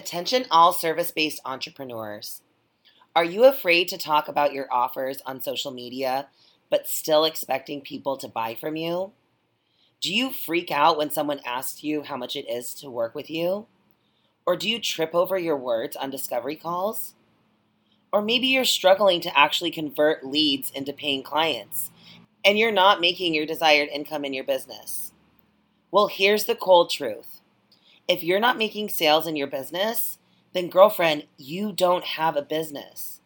Attention, all service based entrepreneurs. Are you afraid to talk about your offers on social media, but still expecting people to buy from you? Do you freak out when someone asks you how much it is to work with you? Or do you trip over your words on discovery calls? Or maybe you're struggling to actually convert leads into paying clients and you're not making your desired income in your business. Well, here's the cold truth if you're not making sales in your business, then girlfriend, you don't have a business.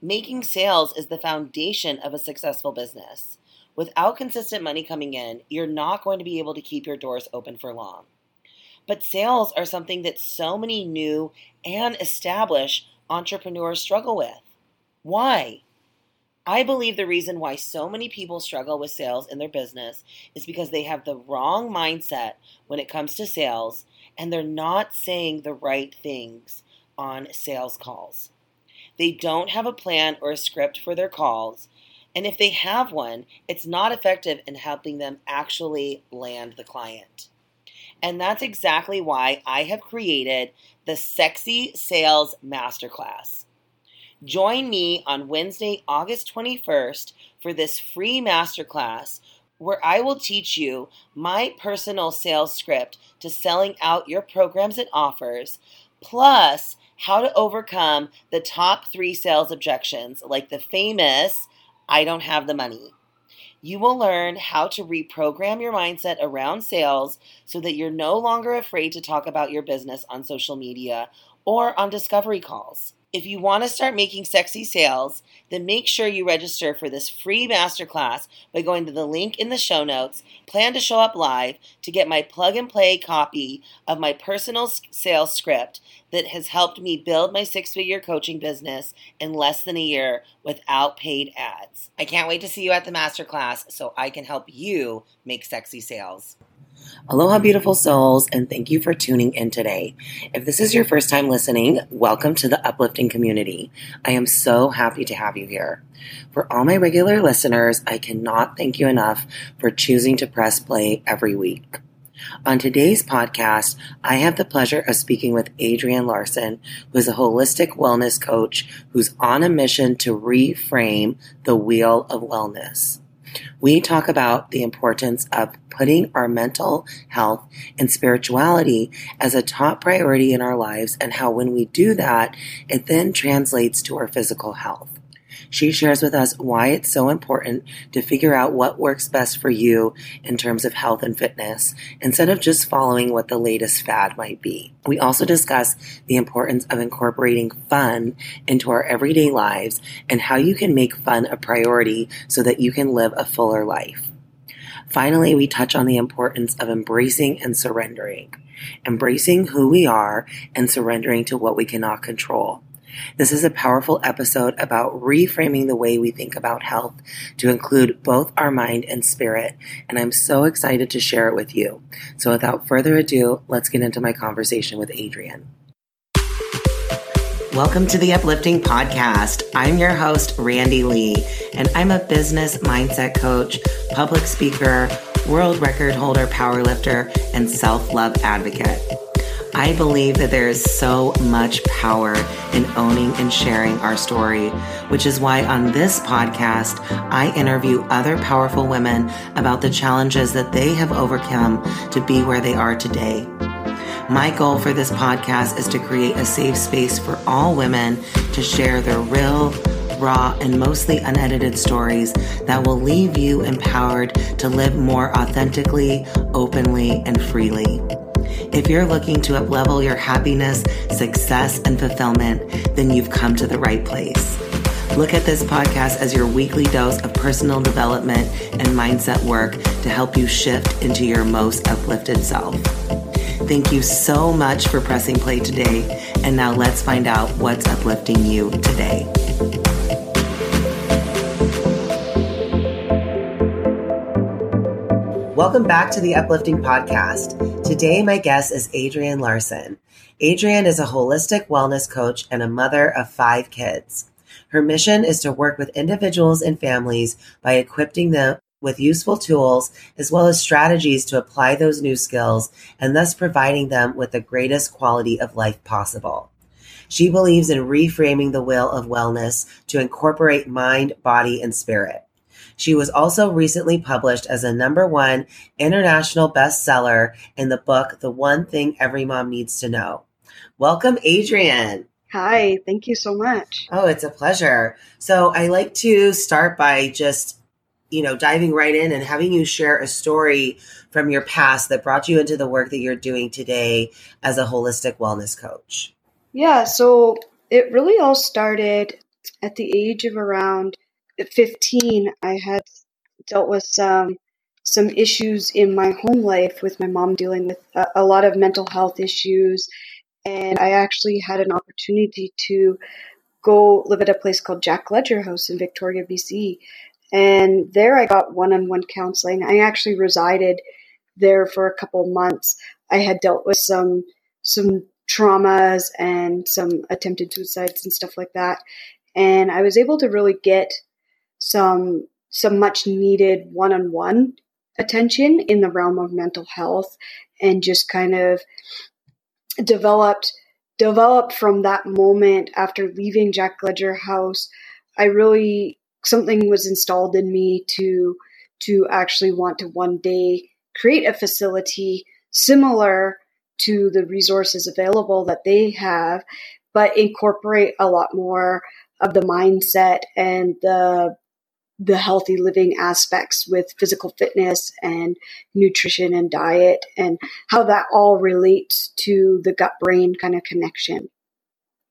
Making sales is the foundation of a successful business. Without consistent money coming in, you're not going to be able to keep your doors open for long. But sales are something that so many new and established entrepreneurs struggle with. Why? I believe the reason why so many people struggle with sales in their business is because they have the wrong mindset when it comes to sales and they're not saying the right things on sales calls. They don't have a plan or a script for their calls, and if they have one, it's not effective in helping them actually land the client. And that's exactly why I have created the Sexy Sales Masterclass. Join me on Wednesday, August 21st for this free masterclass where I will teach you my personal sales script to selling out your programs and offers, plus how to overcome the top three sales objections, like the famous, I don't have the money. You will learn how to reprogram your mindset around sales so that you're no longer afraid to talk about your business on social media or on discovery calls. If you want to start making sexy sales, then make sure you register for this free masterclass by going to the link in the show notes. Plan to show up live to get my plug and play copy of my personal sales script that has helped me build my six figure coaching business in less than a year without paid ads. I can't wait to see you at the masterclass so I can help you make sexy sales. Aloha, beautiful souls, and thank you for tuning in today. If this is your first time listening, welcome to the uplifting community. I am so happy to have you here. For all my regular listeners, I cannot thank you enough for choosing to press play every week. On today's podcast, I have the pleasure of speaking with Adrianne Larsen, who is a holistic wellness coach who's on a mission to reframe the wheel of wellness. We talk about the importance of putting our mental health and spirituality as a top priority in our lives and how when we do that, it then translates to our physical health. She shares with us why it's so important to figure out what works best for you in terms of health and fitness instead of just following what the latest fad might be. We also discuss the importance of incorporating fun into our everyday lives and how you can make fun a priority so that you can live a fuller life. Finally, we touch on the importance of embracing and surrendering, embracing who we are and surrendering to what we cannot control. This is a powerful episode about reframing the way we think about health to include both our mind and spirit, and I'm so excited to share it with you. So, without further ado, let's get into my conversation with Adrianne. Welcome to the Uplifting Podcast. I'm your host, Randy Lee, and I'm a business mindset coach, public speaker, world record holder, powerlifter, and self love advocate. I believe that there is so much power in owning and sharing our story, which is why on this podcast, I interview other powerful women about the challenges that they have overcome to be where they are today. My goal for this podcast is to create a safe space for all women to share their real, raw, and mostly unedited stories that will leave you empowered to live more authentically, openly, and freely. If you're looking to uplevel your happiness, success, and fulfillment, then you've come to the right place. Look at this podcast as your weekly dose of personal development and mindset work to help you shift into your most uplifted self. Thank you so much for pressing play today. And now let's find out what's uplifting you today. Welcome back to the Uplifting Podcast. Today, my guest is Adrianne Larsen. Adrianne is a holistic wellness coach and a mother of five kids. Her mission is to work with individuals and families by equipping them with useful tools as well as strategies to apply those new skills and thus providing them with the greatest quality of life possible. She believes in reframing the wheel of wellness to incorporate mind, body, and spirit. She was also recently published as a number one international bestseller in the book, The One Thing Every Mom Needs to Know. Welcome, Adrianne. Hi, thank you so much. Oh, it's a pleasure. So I like to start by just, you know, diving right in and having you share a story from your past that brought you into the work that you're doing today as a holistic wellness coach. Yeah, so it really all started at the age of around 15. I had dealt with some some issues in my home life with my mom dealing with a, a lot of mental health issues and I actually had an opportunity to go live at a place called Jack Ledger House in Victoria, BC. And there I got one on one counseling. I actually resided there for a couple months. I had dealt with some some traumas and some attempted suicides and stuff like that. And I was able to really get some some much needed one on one attention in the realm of mental health and just kind of developed developed from that moment after leaving Jack Ledger House. I really something was installed in me to to actually want to one day create a facility similar to the resources available that they have, but incorporate a lot more of the mindset and the the healthy living aspects with physical fitness and nutrition and diet and how that all relates to the gut brain kind of connection.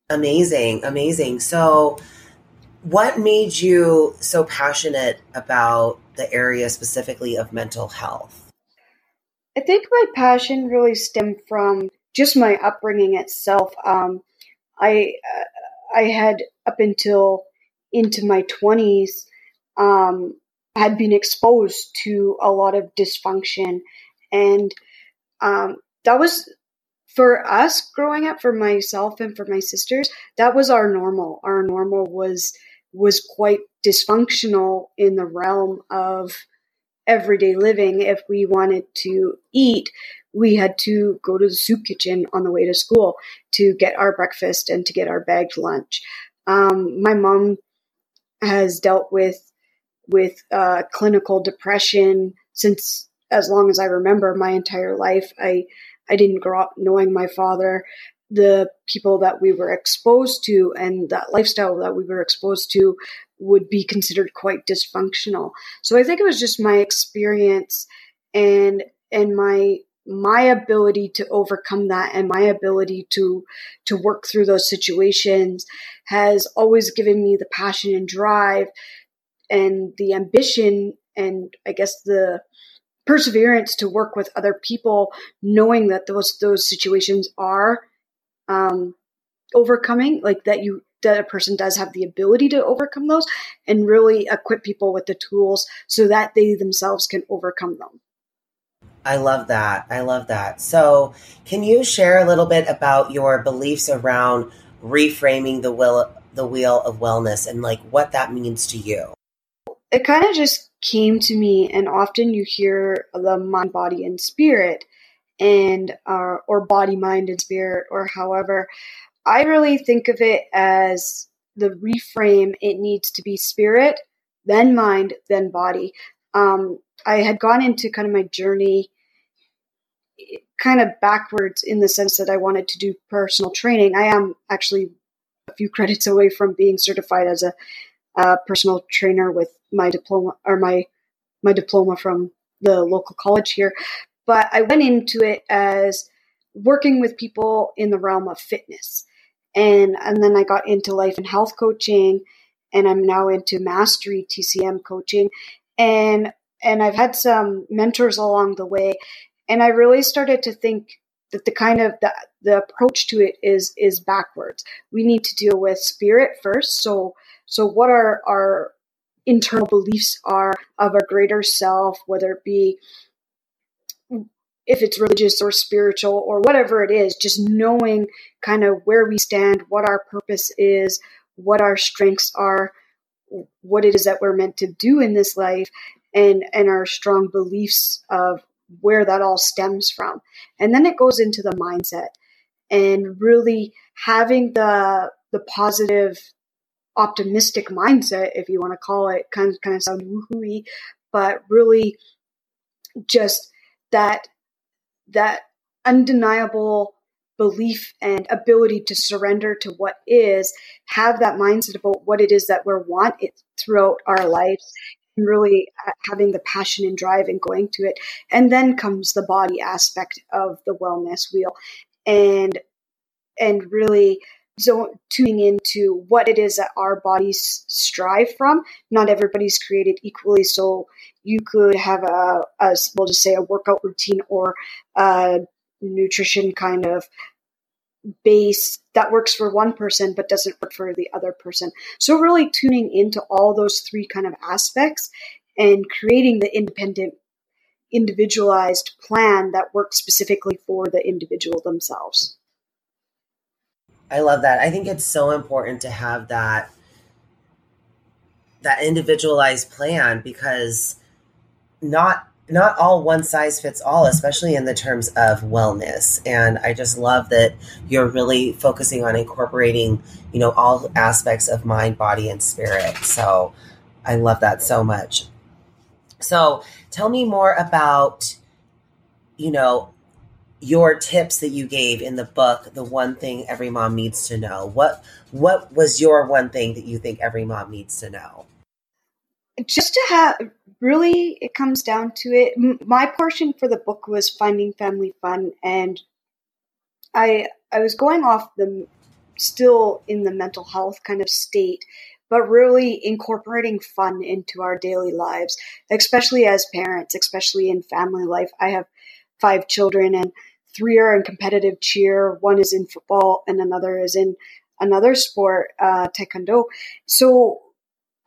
Amazing, amazing. So, what made you so passionate about the area specifically of mental health? I think my passion really stemmed from just my upbringing itself. Um, I uh, I had up until into my twenties um, had been exposed to a lot of dysfunction. And um, that was for us growing up, for myself and for my sisters, that was our normal. Our normal was was quite dysfunctional in the realm of everyday living. If we wanted to eat, we had to go to the soup kitchen on the way to school to get our breakfast and to get our bagged lunch. Um, my mom has dealt with with uh, clinical depression since as long as I remember my entire life. I I didn't grow up knowing my father. The people that we were exposed to and that lifestyle that we were exposed to would be considered quite dysfunctional. So I think it was just my experience and and my my ability to overcome that and my ability to to work through those situations has always given me the passion and drive and the ambition and I guess the perseverance to work with other people, knowing that those those situations are um, overcoming, like that you that a person does have the ability to overcome those, and really equip people with the tools so that they themselves can overcome them. I love that. I love that. So, can you share a little bit about your beliefs around reframing the will the wheel of wellness and like what that means to you? it kind of just came to me and often you hear the mind body and spirit and uh, or body mind and spirit or however i really think of it as the reframe it needs to be spirit then mind then body um, i had gone into kind of my journey kind of backwards in the sense that i wanted to do personal training i am actually a few credits away from being certified as a a personal trainer with my diploma or my my diploma from the local college here. But I went into it as working with people in the realm of fitness. And and then I got into life and health coaching and I'm now into mastery TCM coaching and and I've had some mentors along the way and I really started to think that the kind of the, the approach to it is is backwards. We need to deal with spirit first. So so, what our, our internal beliefs are of a greater self, whether it be if it's religious or spiritual or whatever it is, just knowing kind of where we stand, what our purpose is, what our strengths are, what it is that we're meant to do in this life, and and our strong beliefs of where that all stems from. And then it goes into the mindset and really having the the positive optimistic mindset, if you want to call it, kind of kind of sound woohooey, but really just that that undeniable belief and ability to surrender to what is, have that mindset about what it is that we want it throughout our lives, and really uh, having the passion and drive and going to it. And then comes the body aspect of the wellness wheel, and and really so tuning into what it is that our bodies strive from. Not everybody's created equally, so you could have a, a we'll just say a workout routine or a nutrition kind of base that works for one person but doesn't work for the other person. So really tuning into all those three kind of aspects and creating the independent individualized plan that works specifically for the individual themselves. I love that. I think it's so important to have that that individualized plan because not not all one size fits all, especially in the terms of wellness. And I just love that you're really focusing on incorporating, you know, all aspects of mind, body, and spirit. So I love that so much. So tell me more about, you know, your tips that you gave in the book, the one thing every mom needs to know. What what was your one thing that you think every mom needs to know? Just to have really it comes down to it. My portion for the book was finding family fun and I I was going off the still in the mental health kind of state but really incorporating fun into our daily lives, especially as parents, especially in family life. I have five children and three are in competitive cheer, one is in football, and another is in another sport, uh, taekwondo. So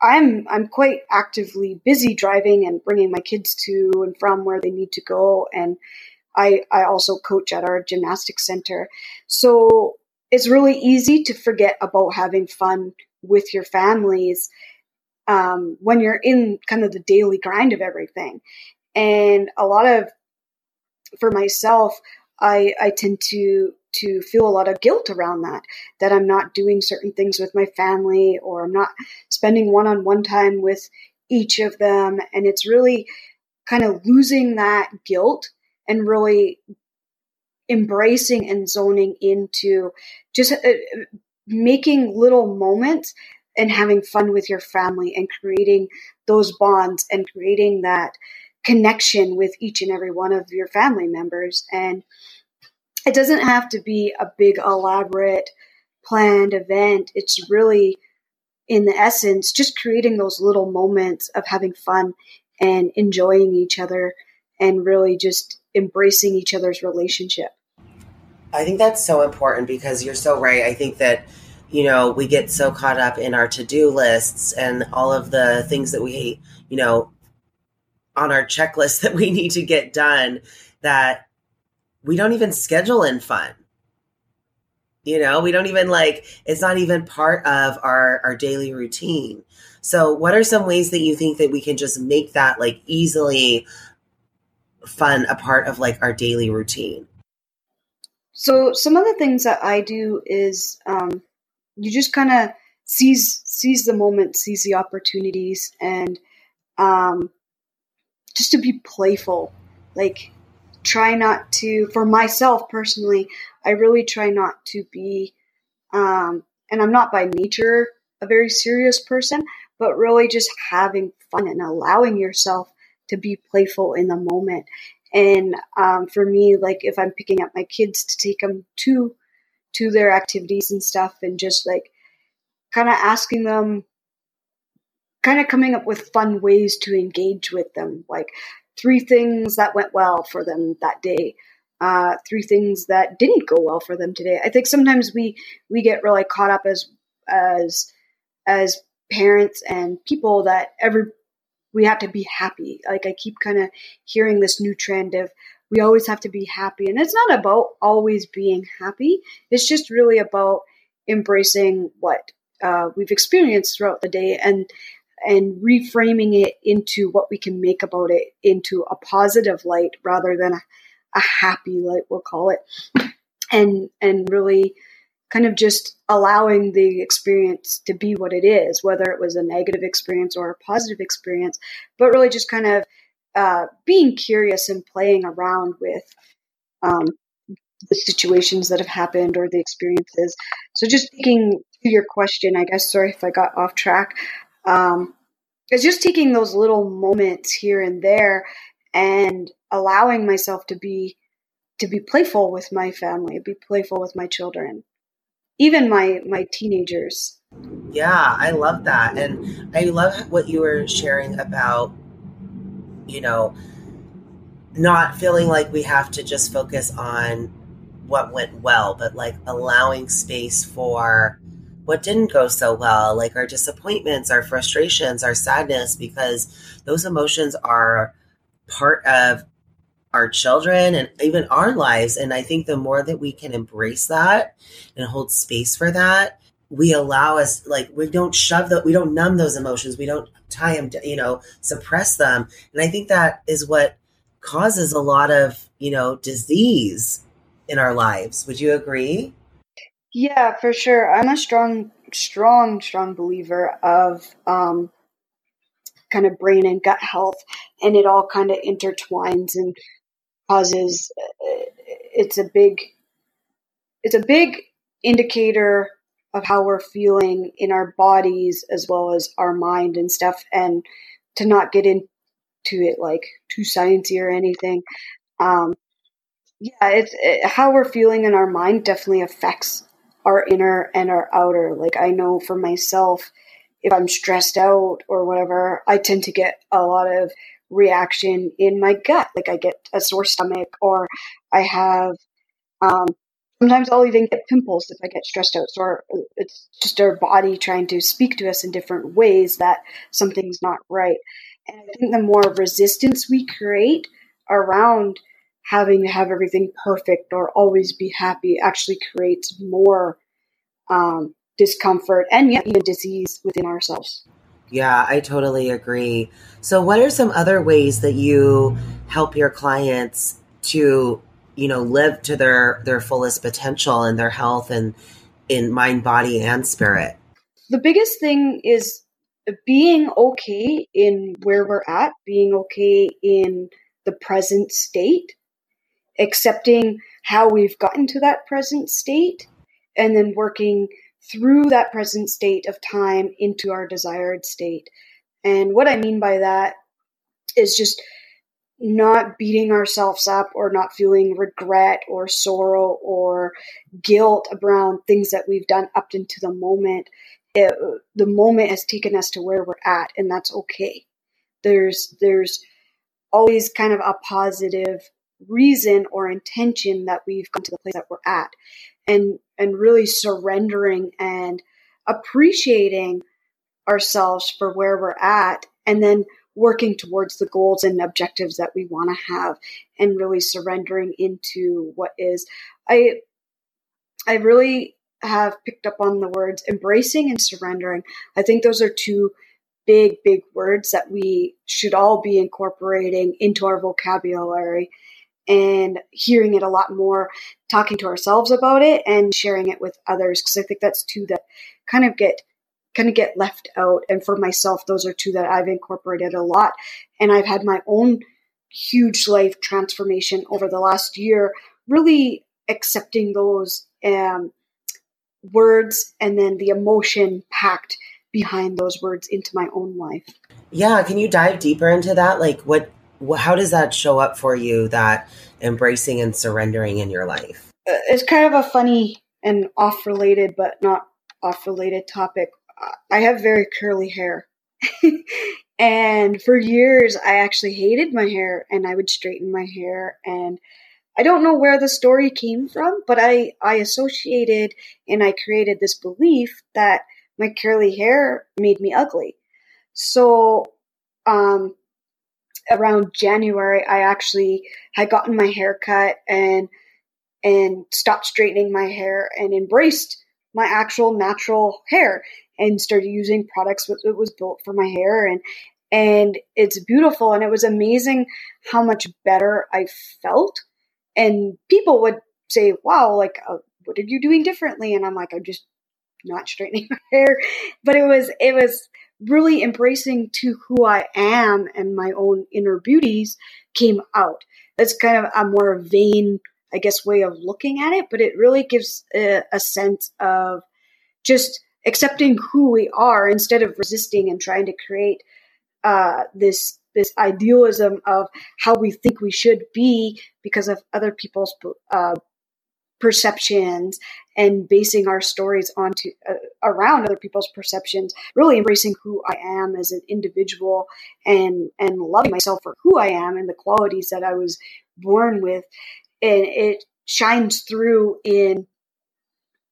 I'm I'm quite actively busy driving and bringing my kids to and from where they need to go, and I I also coach at our gymnastics center. So it's really easy to forget about having fun with your families um, when you're in kind of the daily grind of everything. And a lot of, for myself, I, I tend to to feel a lot of guilt around that that I'm not doing certain things with my family or I'm not spending one-on-one time with each of them. And it's really kind of losing that guilt and really embracing and zoning into just uh, making little moments and having fun with your family and creating those bonds and creating that connection with each and every one of your family members. And it doesn't have to be a big, elaborate, planned event. It's really, in the essence, just creating those little moments of having fun and enjoying each other and really just embracing each other's relationship. I think that's so important because you're so right. I think that you know, we get so caught up in our to-do lists and all of the things that we, you know, on our checklist that we need to get done that we don't even schedule in fun. You know, we don't even like it's not even part of our our daily routine. So, what are some ways that you think that we can just make that like easily fun a part of like our daily routine? So, some of the things that I do is um, you just kind of seize seize the moment, seize the opportunities, and um, just to be playful. Like, try not to, for myself personally, I really try not to be, um, and I'm not by nature a very serious person, but really just having fun and allowing yourself to be playful in the moment. And um, for me, like if I'm picking up my kids to take them to to their activities and stuff, and just like kind of asking them kind of coming up with fun ways to engage with them, like three things that went well for them that day, uh, three things that didn't go well for them today. I think sometimes we we get really caught up as as as parents and people that every we have to be happy. Like I keep kind of hearing this new trend of we always have to be happy, and it's not about always being happy. It's just really about embracing what uh, we've experienced throughout the day and and reframing it into what we can make about it into a positive light rather than a, a happy light, we'll call it. And, and really kind of just allowing the experience to be what it is, whether it was a negative experience or a positive experience, but really just kind of uh, being curious and playing around with um, the situations that have happened or the experiences. So, just taking to your question, I guess, sorry if I got off track, um, it's just taking those little moments here and there and allowing myself to be to be playful with my family, be playful with my children, even my my teenagers. Yeah, I love that. And I love what you were sharing about you know not feeling like we have to just focus on what went well, but like allowing space for what didn't go so well, like our disappointments, our frustrations, our sadness, because those emotions are part of our children and even our lives. And I think the more that we can embrace that and hold space for that, we allow us, like, we don't shove that, we don't numb those emotions, we don't tie them, to, you know, suppress them. And I think that is what causes a lot of, you know, disease in our lives. Would you agree? Yeah, for sure. I'm a strong, strong, strong believer of um, kind of brain and gut health, and it all kind of intertwines and causes. Uh, it's a big, it's a big indicator of how we're feeling in our bodies as well as our mind and stuff, and to not get into it like too sciencey or anything. Um, yeah, it's it, how we're feeling in our mind definitely affects our inner and our outer. Like I know for myself, if I'm stressed out or whatever, I tend to get a lot of reaction in my gut. Like I get a sore stomach or I have, um, sometimes I'll even get pimples if I get stressed out. So it's just our body trying to speak to us in different ways that something's not right. And I think the more resistance we create around having to have everything perfect or always be happy actually creates more um, discomfort and yet even disease within ourselves. Yeah, I totally agree. So, what are some other ways that you help your clients to, you know, live to their their fullest potential in their health and in mind, body, and spirit? The biggest thing is being okay in where we're at, being okay in the present state, accepting how we've gotten to that present state, and then working through that present state of time into our desired state. And what I mean by that is just not beating ourselves up or not feeling regret or sorrow or guilt around things that we've done up into the moment. It, the moment has taken us to where we're at, and that's okay. There's there's always kind of a positive reason or intention that we've come to the place that we're at. And and really surrendering and appreciating ourselves for where we're at and then working towards the goals and objectives that we want to have and really surrendering into what is. I i really have picked up on the words embracing and surrendering. I think those are two big big words that we should all be incorporating into our vocabulary and hearing it a lot more, talking to ourselves about it and sharing it with others because I think that's two that kind of get kind of get left out. And for myself, those are two that I've incorporated a lot, and I've had my own huge life transformation over the last year, really accepting those um, words and then the emotion packed behind those words into my own life. Yeah, can you dive deeper into that? Like what how does that show up for you that embracing and surrendering in your life? Uh, it's kind of a funny and off related but not off related topic i have very curly hair. And for years i actually hated my hair and i would straighten my hair and i don't know where the story came from but i i associated and i created this belief that my curly hair made me ugly. So um around January, I actually had gotten my hair cut and and stopped straightening my hair and embraced my actual natural hair. and started using products that was built for my hair. And and it's beautiful and it was amazing how much better I felt. And people would say wow like uh, what are you doing differently? And I'm like I'm just not straightening my hair. But it was it was really embracing to who I am and my own inner beauties came out. That's kind of a more vain I guess way of looking at it but it really gives a, a sense of just accepting who we are instead of resisting and trying to create uh, this this idealism of how we think we should be because of other people's uh, perceptions and basing our stories onto uh, around other people's perceptions really embracing who i am as an individual and and loving myself for who i am and the qualities that i was born with. And it shines through in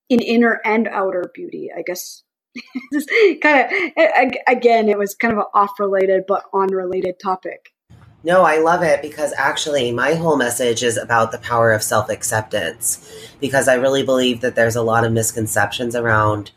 in inner and outer beauty i guess. Kind of again it was kind of an off related but on related topic no, I love it because actually my whole message is about the power of self acceptance because I really believe that there's a lot of misconceptions around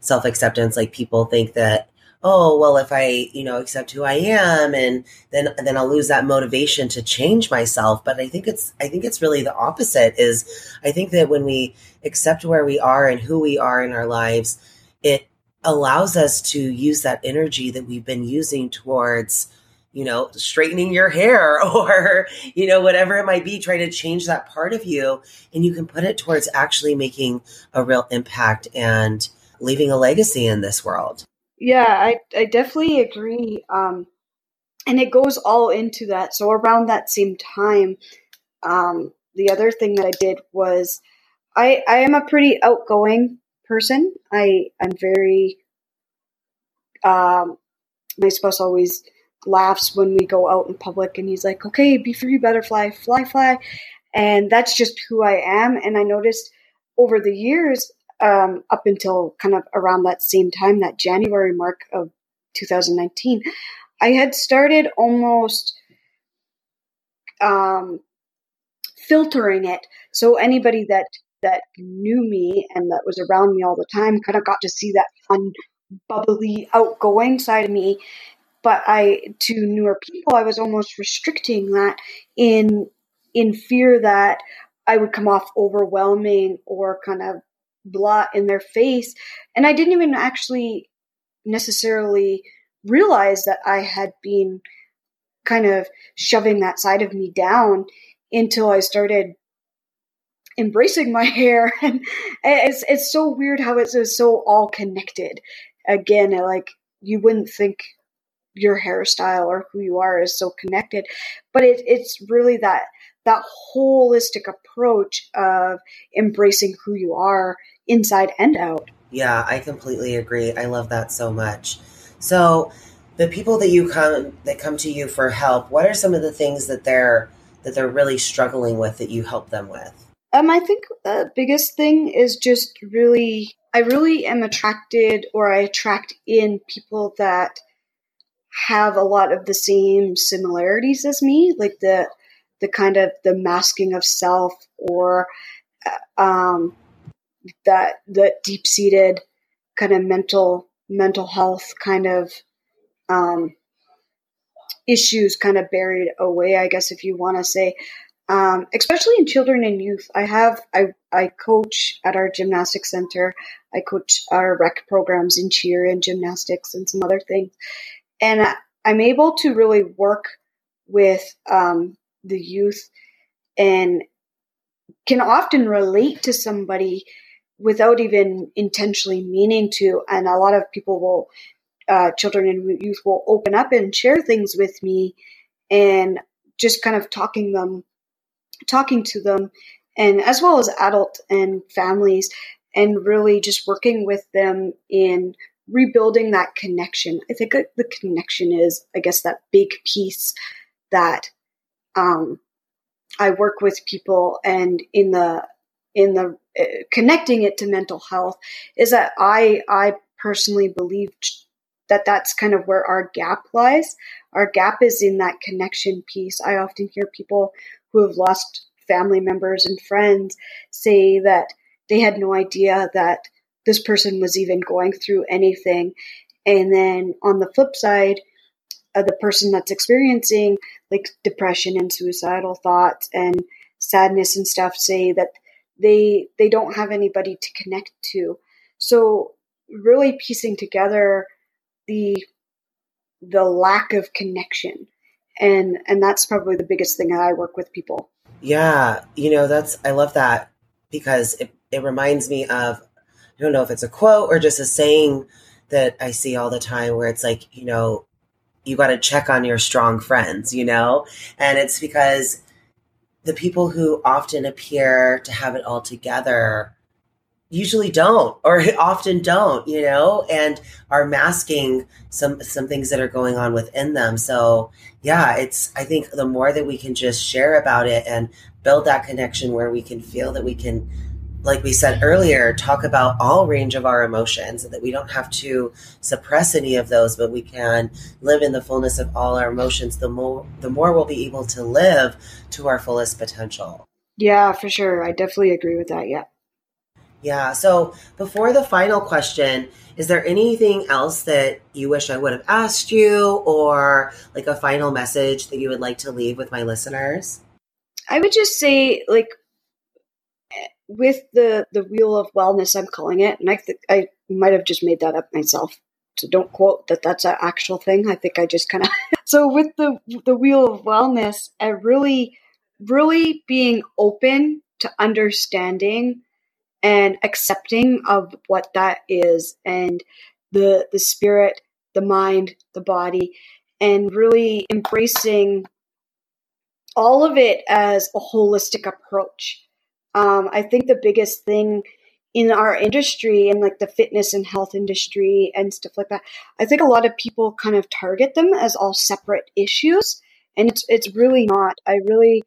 self acceptance. Like people think that, oh, well, if I, you know, accept who I am and then, then I'll lose that motivation to change myself. But I think it's, I think it's really the opposite is I think that when we accept where we are and who we are in our lives, it allows us to use that energy that we've been using towards you know straightening your hair or you know whatever it might be trying to change that part of you. And you can put it towards actually making a real impact and leaving a legacy in this world. Yeah i, I definitely agree. Um, and it goes all into that. So around that same time um, the other thing that i did was i i am a pretty outgoing person. I I'm very um my spouse always laughs when we go out in public and he's like, Okay, be free butterfly, fly fly and that's just who I am. And I noticed over the years, um, up until kind of around that same time, that January mark of 2019, I had started almost um, filtering it. So anybody that that knew me and that was around me all the time kind of got to see that fun, bubbly, outgoing side of me. But I, to newer people, I was almost restricting that in in fear that I would come off overwhelming or kind of blah in their face. And I didn't even actually necessarily realize that I had been kind of shoving that side of me down until I started embracing my hair and it's it's so weird how it's so all connected again like you wouldn't think your hairstyle or who you are is so connected. But it, it's really that that holistic approach of embracing who you are inside and out. Yeah i completely agree. I love that so much. So the people that you come that come to you for help what are some of the things that they're that they're really struggling with that you help them with? Um, I think the biggest thing is just really, I really am attracted or I attract in people that have a lot of the same similarities as me, like the, the kind of the masking of self or, uh, um, that, the deep seated kind of mental, mental health kind of, um, issues kind of buried away, I guess, if you want to say um, especially in children and youth. I have I I coach at our gymnastics center. I coach our rec programs in cheer and gymnastics and some other things, and I'm able to really work with um, the youth and can often relate to somebody without even intentionally meaning to. And a lot of people will, uh, children and youth will open up and share things with me, and just kind of talking them talking to them and as well as adult and families and really just working with them in rebuilding that connection. I think the connection is, I guess, that big piece that um, I work with people and in the in the uh, connecting it to mental health is that I I personally believe that that's kind of where our gap lies. Our gap is in that connection piece. I often hear people who have lost family members and friends say that they had no idea that this person was even going through anything. And then on the flip side, uh, the person that's experiencing like depression and suicidal thoughts and sadness and stuff say that they they don't have anybody to connect to. So really piecing together the the lack of connection and and that's probably the biggest thing that I work with people. Yeah, you know, that's I love that because it it reminds me of I don't know if it's a quote or just a saying that I see all the time where it's like, you know, you got to check on your strong friends, you know? And it's because the people who often appear to have it all together usually don't or often don't you know and are masking some some things that are going on within them so yeah it's i think the more that we can just share about it and build that connection where we can feel that we can like we said earlier talk about all range of our emotions and that we don't have to suppress any of those but we can live in the fullness of all our emotions. The more the more we'll be able to live to our fullest potential. Yeah for sure. I definitely agree with that. Yeah. Yeah. So before the final question, is there anything else that you wish I would have asked you or like a final message that you would like to leave with my listeners? I would just say like with the the wheel of wellness I'm calling it and I think I might have just made that up myself. So don't quote that that's an actual thing. I think I just kind of So with the the wheel of wellness, I really really being open to understanding and accepting of what that is and the the spirit the mind the body and really embracing all of it as a holistic approach um, i think the biggest thing in our industry and like the fitness and health industry and stuff like that i think a lot of people kind of target them as all separate issues and it's it's really not i really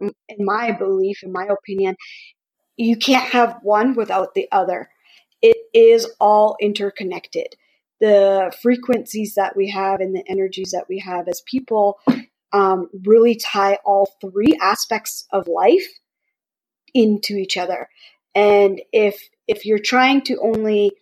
in my belief in my opinion you can't have one without the other. It is all interconnected. The frequencies that we have and the energies that we have as people um, really tie all three aspects of life into each other. And if if you're trying to only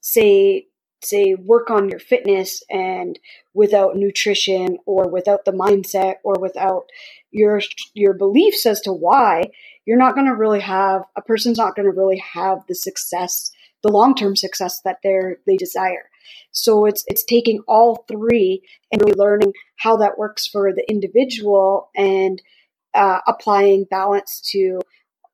say say work on your fitness and without nutrition or without the mindset or without your your beliefs as to why you're not going to really have a person's not going to really have the success the long-term success that they're they desire so it's it's taking all three and really learning how that works for the individual and uh, applying balance to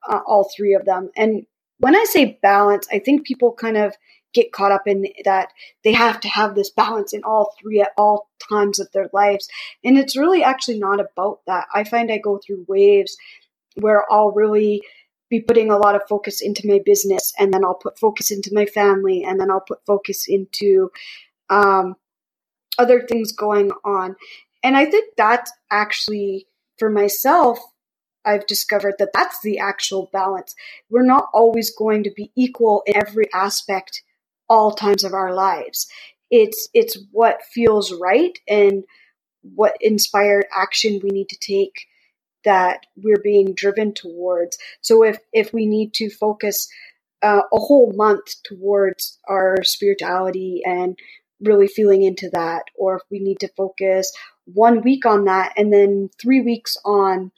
uh, all three of them and when i say balance i think people kind of get caught up in that they have to have this balance in all three at all times of their lives. And it's really actually not about that. I find I go through waves where I'll really be putting a lot of focus into my business and then I'll put focus into my family and then I'll put focus into um, other things going on. And I think that's actually for myself I've discovered that that's the actual balance. We're not always going to be equal in every aspect all times of our lives. It's it's what feels right and what inspired action we need to take that we're being driven towards. So if if we need to focus uh, a whole month towards our spirituality and really feeling into that, or if we need to focus one week on that and then three weeks on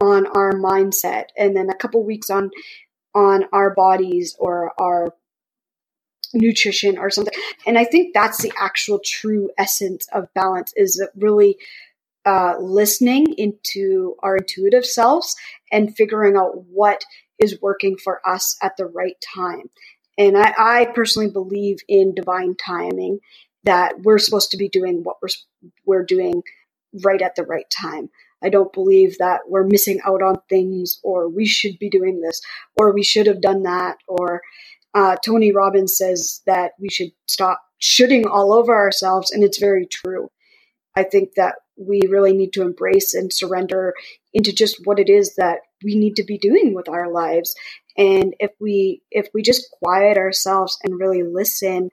on our mindset and then a couple weeks on on our bodies or our nutrition or something. And I think that's the actual true essence of balance is really uh, listening into our intuitive selves and figuring out what is working for us at the right time. And I, I personally believe in divine timing that we're supposed to be doing what we're we're doing right at the right time. I don't believe that we're missing out on things or we should be doing this or we should have done that or uh, Tony Robbins says that we should stop shooting all over ourselves, and it's very true. I think that we really need to embrace and surrender into just what it is that we need to be doing with our lives. And if we if we just quiet ourselves and really listen,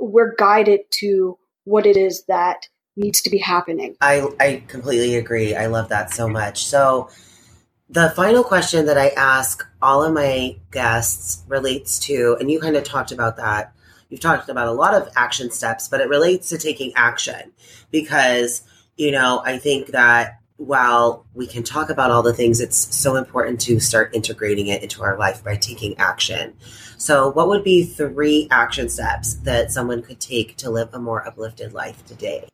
we're guided to what it is that needs to be happening. I I completely agree. I love that so much. So The final question that I ask all of my guests relates to, and you kind of talked about that. You've talked about a lot of action steps, but it relates to taking action because, you know, I think that while we can talk about all the things, it's so important to start integrating it into our life by taking action. So, what would be three action steps that someone could take to live a more uplifted life today?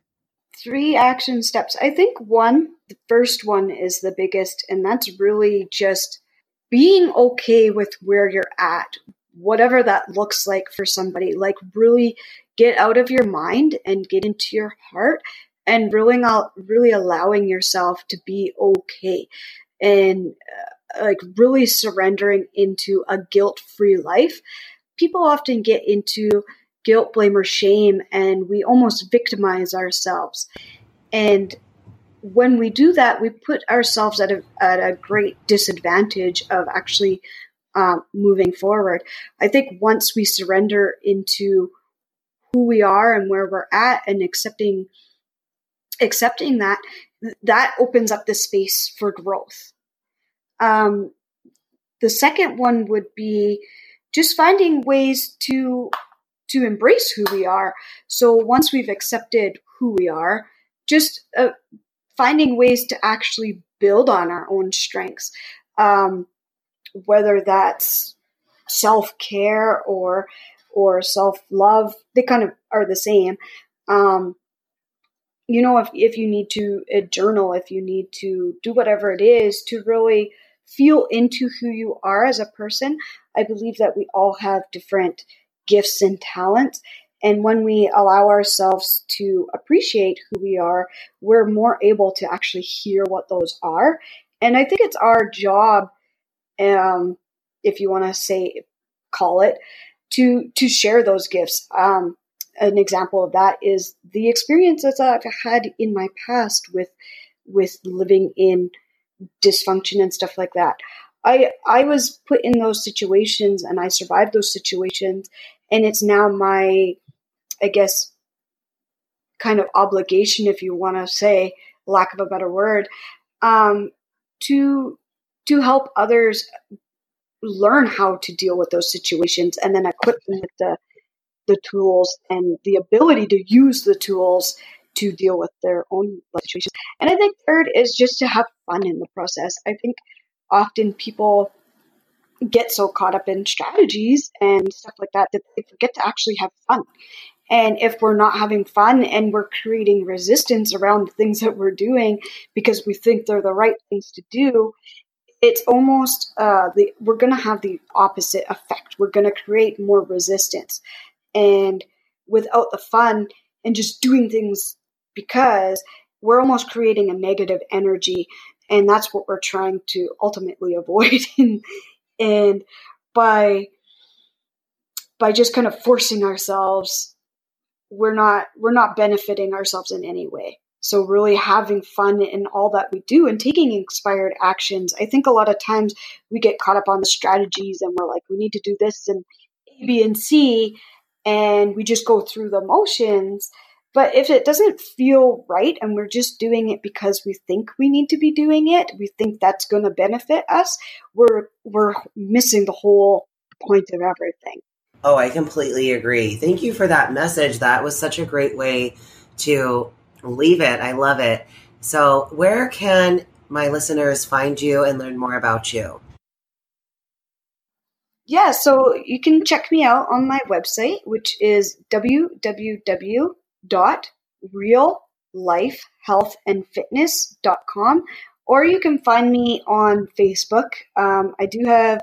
Three action steps. I think one, the first one is the biggest, and that's really just being okay with where you're at, whatever that looks like for somebody. Like, really get out of your mind and get into your heart and really, really allowing yourself to be okay and uh, like really surrendering into a guilt free life. People often get into guilt, blame, or shame, and we almost victimize ourselves. And when we do that, we put ourselves at a, at a great disadvantage of actually um, moving forward. I think once we surrender into who we are and where we're at and accepting accepting that, that opens up the space for growth. Um, the second one would be just finding ways to to embrace who we are. So once we've accepted who we are, just uh, finding ways to actually build on our own strengths, um, whether that's self care or or self love. They kind of are the same. Um, you know, if, if you need to uh, journal, if you need to do whatever it is to really feel into who you are as a person, I believe that we all have different gifts and talents. And when we allow ourselves to appreciate who we are, we're more able to actually hear what those are. And I think it's our job, um, if you want to say, call it, to to share those gifts. Um, an example of that is the experiences I've had in my past with with living in dysfunction and stuff like that. I I was put in those situations and I survived those situations and it's now my I guess kind of obligation if you want to say lack of a better word um, to to help others learn how to deal with those situations and then equip them with the the tools and the ability to use the tools to deal with their own situations. And I think third is just to have fun in the process. I think often people get so caught up in strategies and stuff like that that they forget to actually have fun. And if we're not having fun and we're creating resistance around the things that we're doing because we think they're the right things to do, it's almost uh, the, we're going to have the opposite effect. We're going to create more resistance and without the fun and just doing things because we're almost creating a negative energy and that's what we're trying to ultimately avoid. And, and by by just kind of forcing ourselves we're not we're not benefiting ourselves in any way. So really having fun in all that we do and taking inspired actions. I think a lot of times we get caught up on the strategies and we're like we need to do this and a b and c and we just go through the motions. But if it doesn't feel right and we're just doing it because we think we need to be doing it, we think that's going to benefit us, we're we're missing the whole point of everything. Oh, I completely agree. Thank you for that message. That was such a great way to leave it. I love it. So, where can my listeners find you and learn more about you? yeah, so you can check me out on my website, which is www.reallifehealthandfitness.com, or you can find me on Facebook. Um, I do have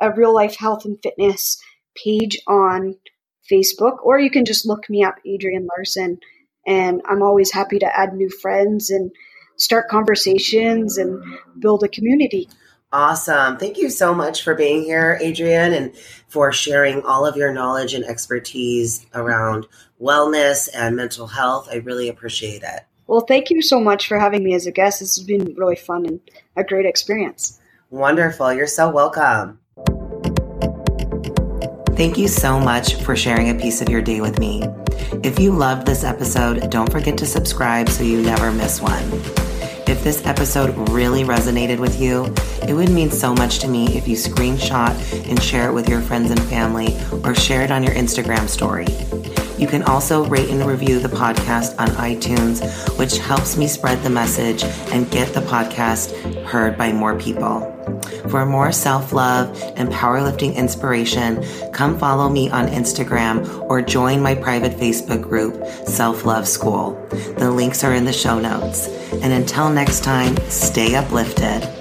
a Real Life Health and Fitness page on Facebook, or you can just look me up, Adrianne Larsen, and I'm always happy to add new friends and start conversations and build a community. Awesome. Thank you so much for being here, Adrianne, and for sharing all of your knowledge and expertise around wellness and mental health. I really appreciate it. Well, thank you so much for having me as a guest. This has been really fun and a great experience. Wonderful. You're so welcome. Thank you so much for sharing a piece of your day with me. If you loved this episode, don't forget to subscribe so you never miss one. This episode really resonated with you, it would mean so much to me if you screenshot and share it with your friends and family or share it on your Instagram story. You can also rate and review the podcast on iTunes, which helps me spread the message and get the podcast heard by more people. For more self love and powerlifting inspiration, come follow me on Instagram or join my private Facebook group, Self Love School. The links are in the show notes. And until next time, stay uplifted.